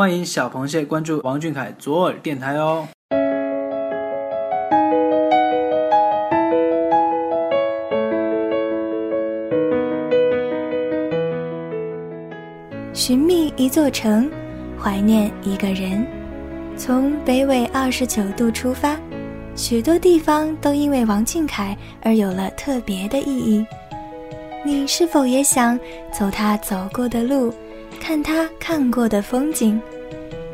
欢迎小螃蟹关注王俊凯左耳电台哦。寻觅一座城，怀念一个人。从北纬二十九度出发，许多地方都因为王俊凯而有了特别的意义。你是否也想走他走过的路，看他看过的风景？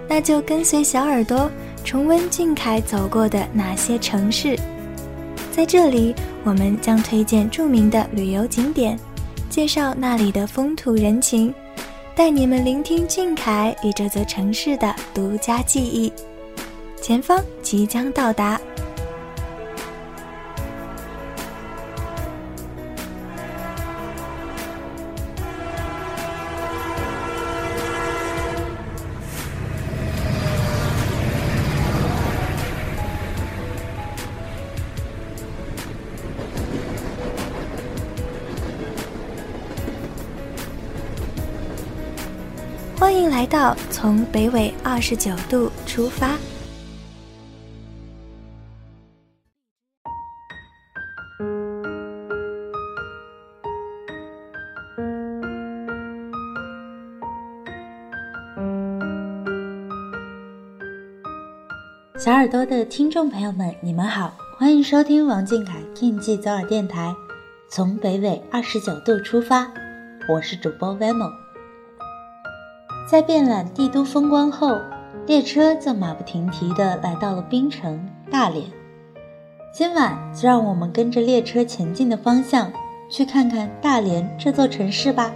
那就跟随小耳朵重温俊凯走过的那些城市。在这里，我们将推荐著名的旅游景点，介绍那里的风土人情。带你们聆听俊凯与这座城市的独家记忆。前方即将到达。欢迎来到从北纬二十九度出发。小耳朵的听众朋友们，你们好，欢迎收听王俊凯电记左耳电台，从北纬二十九度出发，我是主播 Vemo。在遍览帝都风光后，列车就马不停蹄地来到了槟城大连。今晚就让我们跟着列车前进的方向，去看看大连这座城市吧。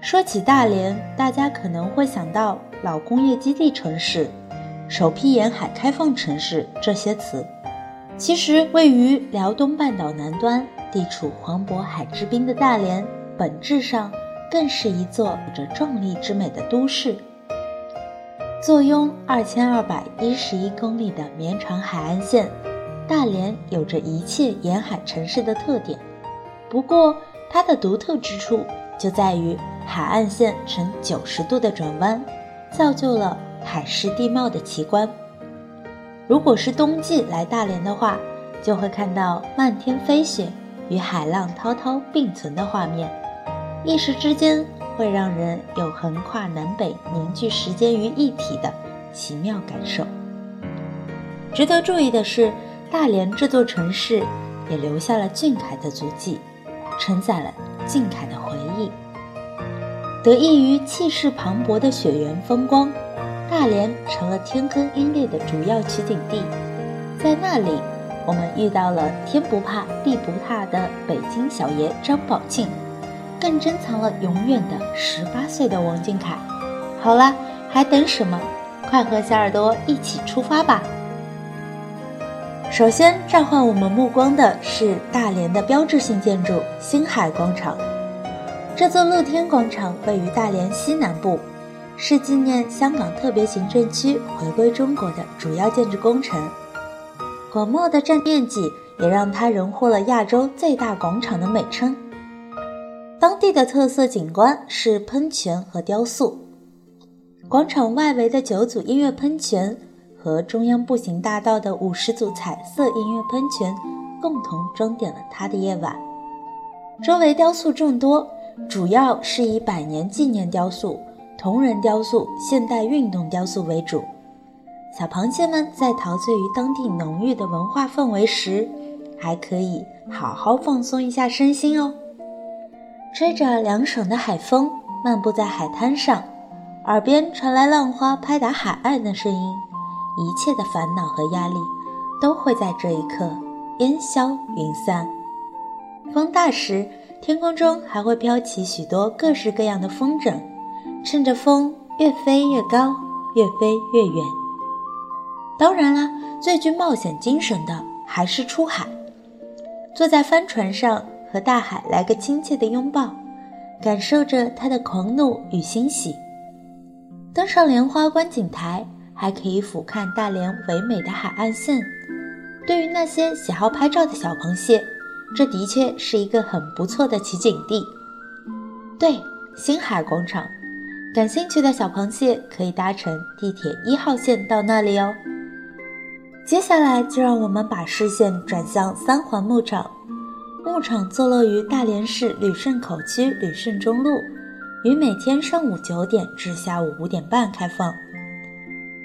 说起大连，大家可能会想到老工业基地城市、首批沿海开放城市这些词。其实，位于辽东半岛南端、地处黄渤海之滨的大连，本质上。更是一座有着壮丽之美的都市。坐拥二千二百一十一公里的绵长海岸线，大连有着一切沿海城市的特点。不过，它的独特之处就在于海岸线呈九十度的转弯，造就了海市地貌的奇观。如果是冬季来大连的话，就会看到漫天飞雪与海浪滔滔并存的画面。一时之间，会让人有横跨南北、凝聚时间于一体的奇妙感受。值得注意的是，大连这座城市也留下了俊凯的足迹，承载了俊凯的回忆。得益于气势磅礴的雪原风光，大连成了天坑英烈的主要取景地。在那里，我们遇到了天不怕地不怕的北京小爷张宝庆。更珍藏了永远的十八岁的王俊凯。好了，还等什么？快和小耳朵一起出发吧！首先召唤我们目光的是大连的标志性建筑星海广场。这座露天广场位于大连西南部，是纪念香港特别行政区回归中国的主要建筑工程。广袤的占地面积也让它荣获了亚洲最大广场的美称。当地的特色景观是喷泉和雕塑。广场外围的九组音乐喷泉和中央步行大道的五十组彩色音乐喷泉，共同装点了它的夜晚。周围雕塑众多，主要是以百年纪念雕塑、铜人雕塑、现代运动雕塑为主。小螃蟹们在陶醉于当地浓郁的文化氛围时，还可以好好放松一下身心哦。吹着凉爽的海风，漫步在海滩上，耳边传来浪花拍打海岸的声音，一切的烦恼和压力都会在这一刻烟消云散。风大时，天空中还会飘起许多各式各样的风筝，趁着风越飞越高，越飞越远。当然啦，最具冒险精神的还是出海，坐在帆船上。和大海来个亲切的拥抱，感受着它的狂怒与欣喜。登上莲花观景台，还可以俯瞰大连唯美的海岸线。对于那些喜好拍照的小螃蟹，这的确是一个很不错的取景地。对，星海广场，感兴趣的小螃蟹可以搭乘地铁一号线到那里哦。接下来就让我们把视线转向三环牧场。牧场坐落于大连市旅顺口区旅顺中路，于每天上午九点至下午五点半开放。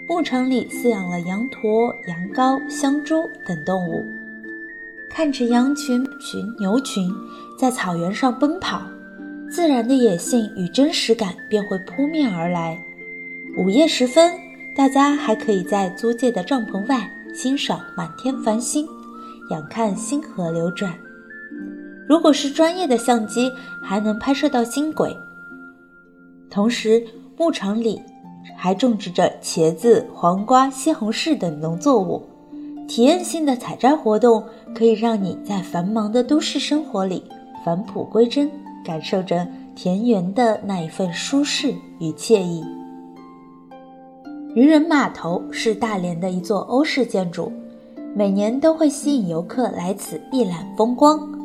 牧场里饲养了羊驼、羊羔、香猪等动物，看着羊群、群牛群在草原上奔跑，自然的野性与真实感便会扑面而来。午夜时分，大家还可以在租借的帐篷外欣赏满天繁星，仰看星河流转。如果是专业的相机，还能拍摄到星轨。同时，牧场里。还种植着茄子、黄瓜、西红柿等农作物，体验性的采摘活动可以让你在繁忙的都市生活里返璞归真，感受着田园的那一份舒适与惬意。渔人码头是大连的一座欧式建筑，每年都会吸引游客来此一览风光。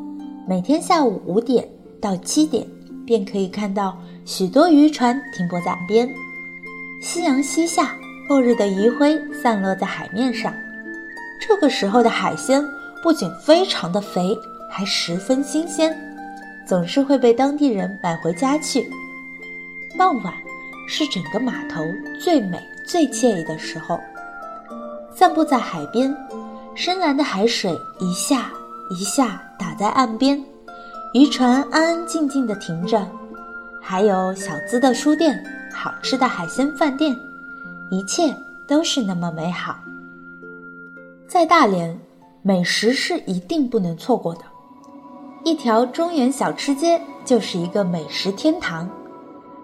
每天下午五点到七点，便可以看到许多渔船停泊在岸边。夕阳西下，落日的余晖散落在海面上。这个时候的海鲜不仅非常的肥，还十分新鲜，总是会被当地人买回家去。傍晚是整个码头最美、最惬意的时候。散步在海边，深蓝的海水一下一下打在岸边，渔船安安静静地停着，还有小资的书店。好吃的海鲜饭店，一切都是那么美好。在大连，美食是一定不能错过的。一条中原小吃街就是一个美食天堂。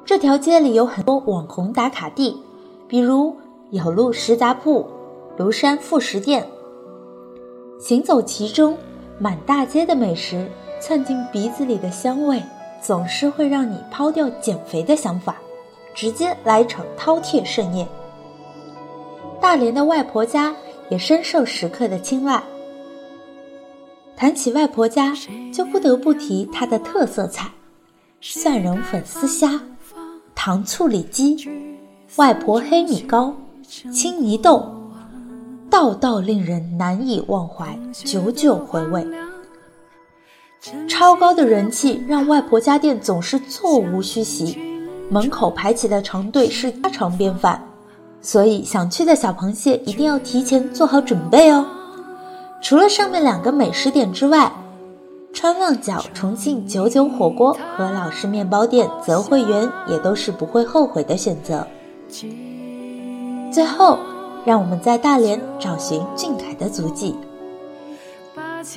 这条街里有很多网红打卡地，比如有路食杂铺、庐山副食店。行走其中，满大街的美食窜进鼻子里的香味，总是会让你抛掉减肥的想法。直接来一场饕餮盛宴。大连的外婆家也深受食客的青睐。谈起外婆家，就不得不提它的特色菜：蒜蓉粉丝虾、糖醋里脊、外婆黑米糕、青泥豆，道道令人难以忘怀，久久回味。超高的人气让外婆家店总是座无虚席。门口排起的长队是家常便饭，所以想去的小螃蟹一定要提前做好准备哦。除了上面两个美食点之外，川旺角重庆九九火锅和老式面包店泽汇园也都是不会后悔的选择。最后，让我们在大连找寻俊凯的足迹。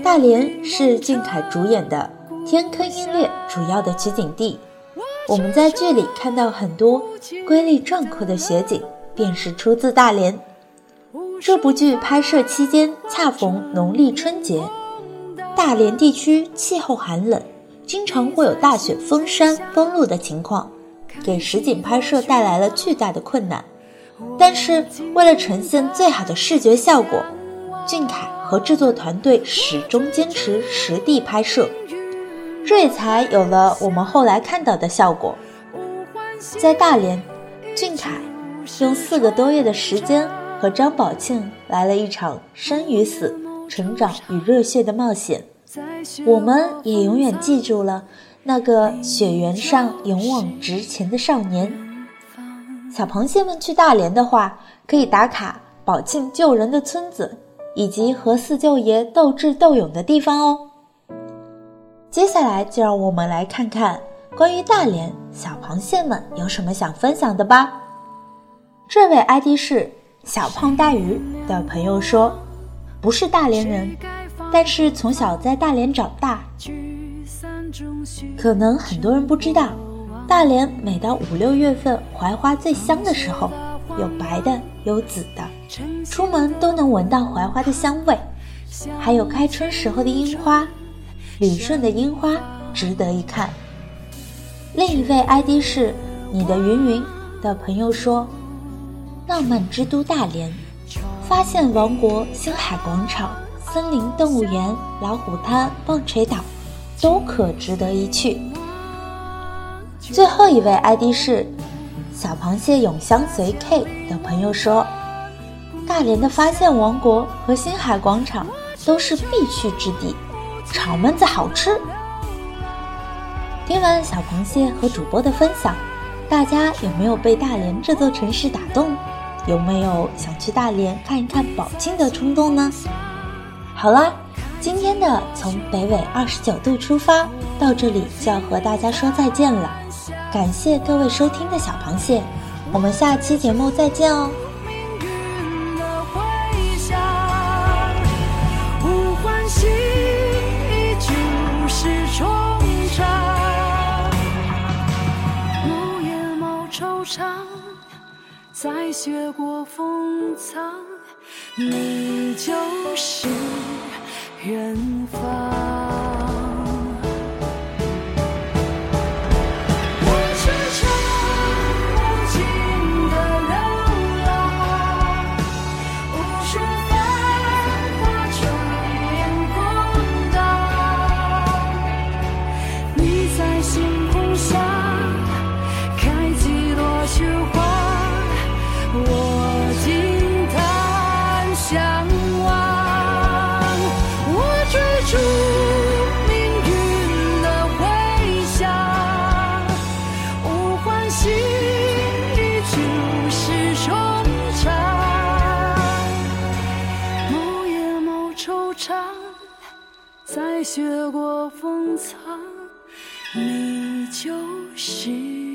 大连是俊凯主演的《天坑鹰猎》主要的取景地。我们在剧里看到很多瑰丽壮阔的雪景，便是出自大连。这部剧拍摄期间恰逢农历春节，大连地区气候寒冷，经常会有大雪封山封路的情况，给实景拍摄带来了巨大的困难。但是为了呈现最好的视觉效果，俊凯和制作团队始终坚持实地拍摄。这也才有了我们后来看到的效果。在大连，俊凯用四个多月的时间和张宝庆来了一场生与死、成长与热血的冒险。我们也永远记住了那个雪原上勇往直前的少年。小螃蟹们去大连的话，可以打卡宝庆救人的村子，以及和四舅爷斗智斗勇的地方哦。接下来就让我们来看看关于大连小螃蟹们有什么想分享的吧。这位 ID 是小胖大鱼的朋友说，不是大连人，但是从小在大连长大。可能很多人不知道，大连每到五六月份槐花最香的时候，有白的，有紫的，出门都能闻到槐花的香味，还有开春时候的樱花。旅顺的樱花值得一看。另一位 ID 是你的云云的朋友说：“浪漫之都大连，发现王国、星海广场、森林动物园、老虎滩、棒槌岛，都可值得一去。”最后一位 ID 是小螃蟹永相随 K 的朋友说：“大连的发现王国和星海广场都是必去之地，炒焖子好吃。”听完小螃蟹和主播的分享，大家有没有被大连这座城市打动？有没有想去大连看一看宝庆的冲动呢？好啦，今天的从北纬二十九度出发到这里就要和大家说再见了。感谢各位收听的小螃蟹，我们下期节目再见哦。再雪过封藏，你就是远方。再雪过封藏，你就是。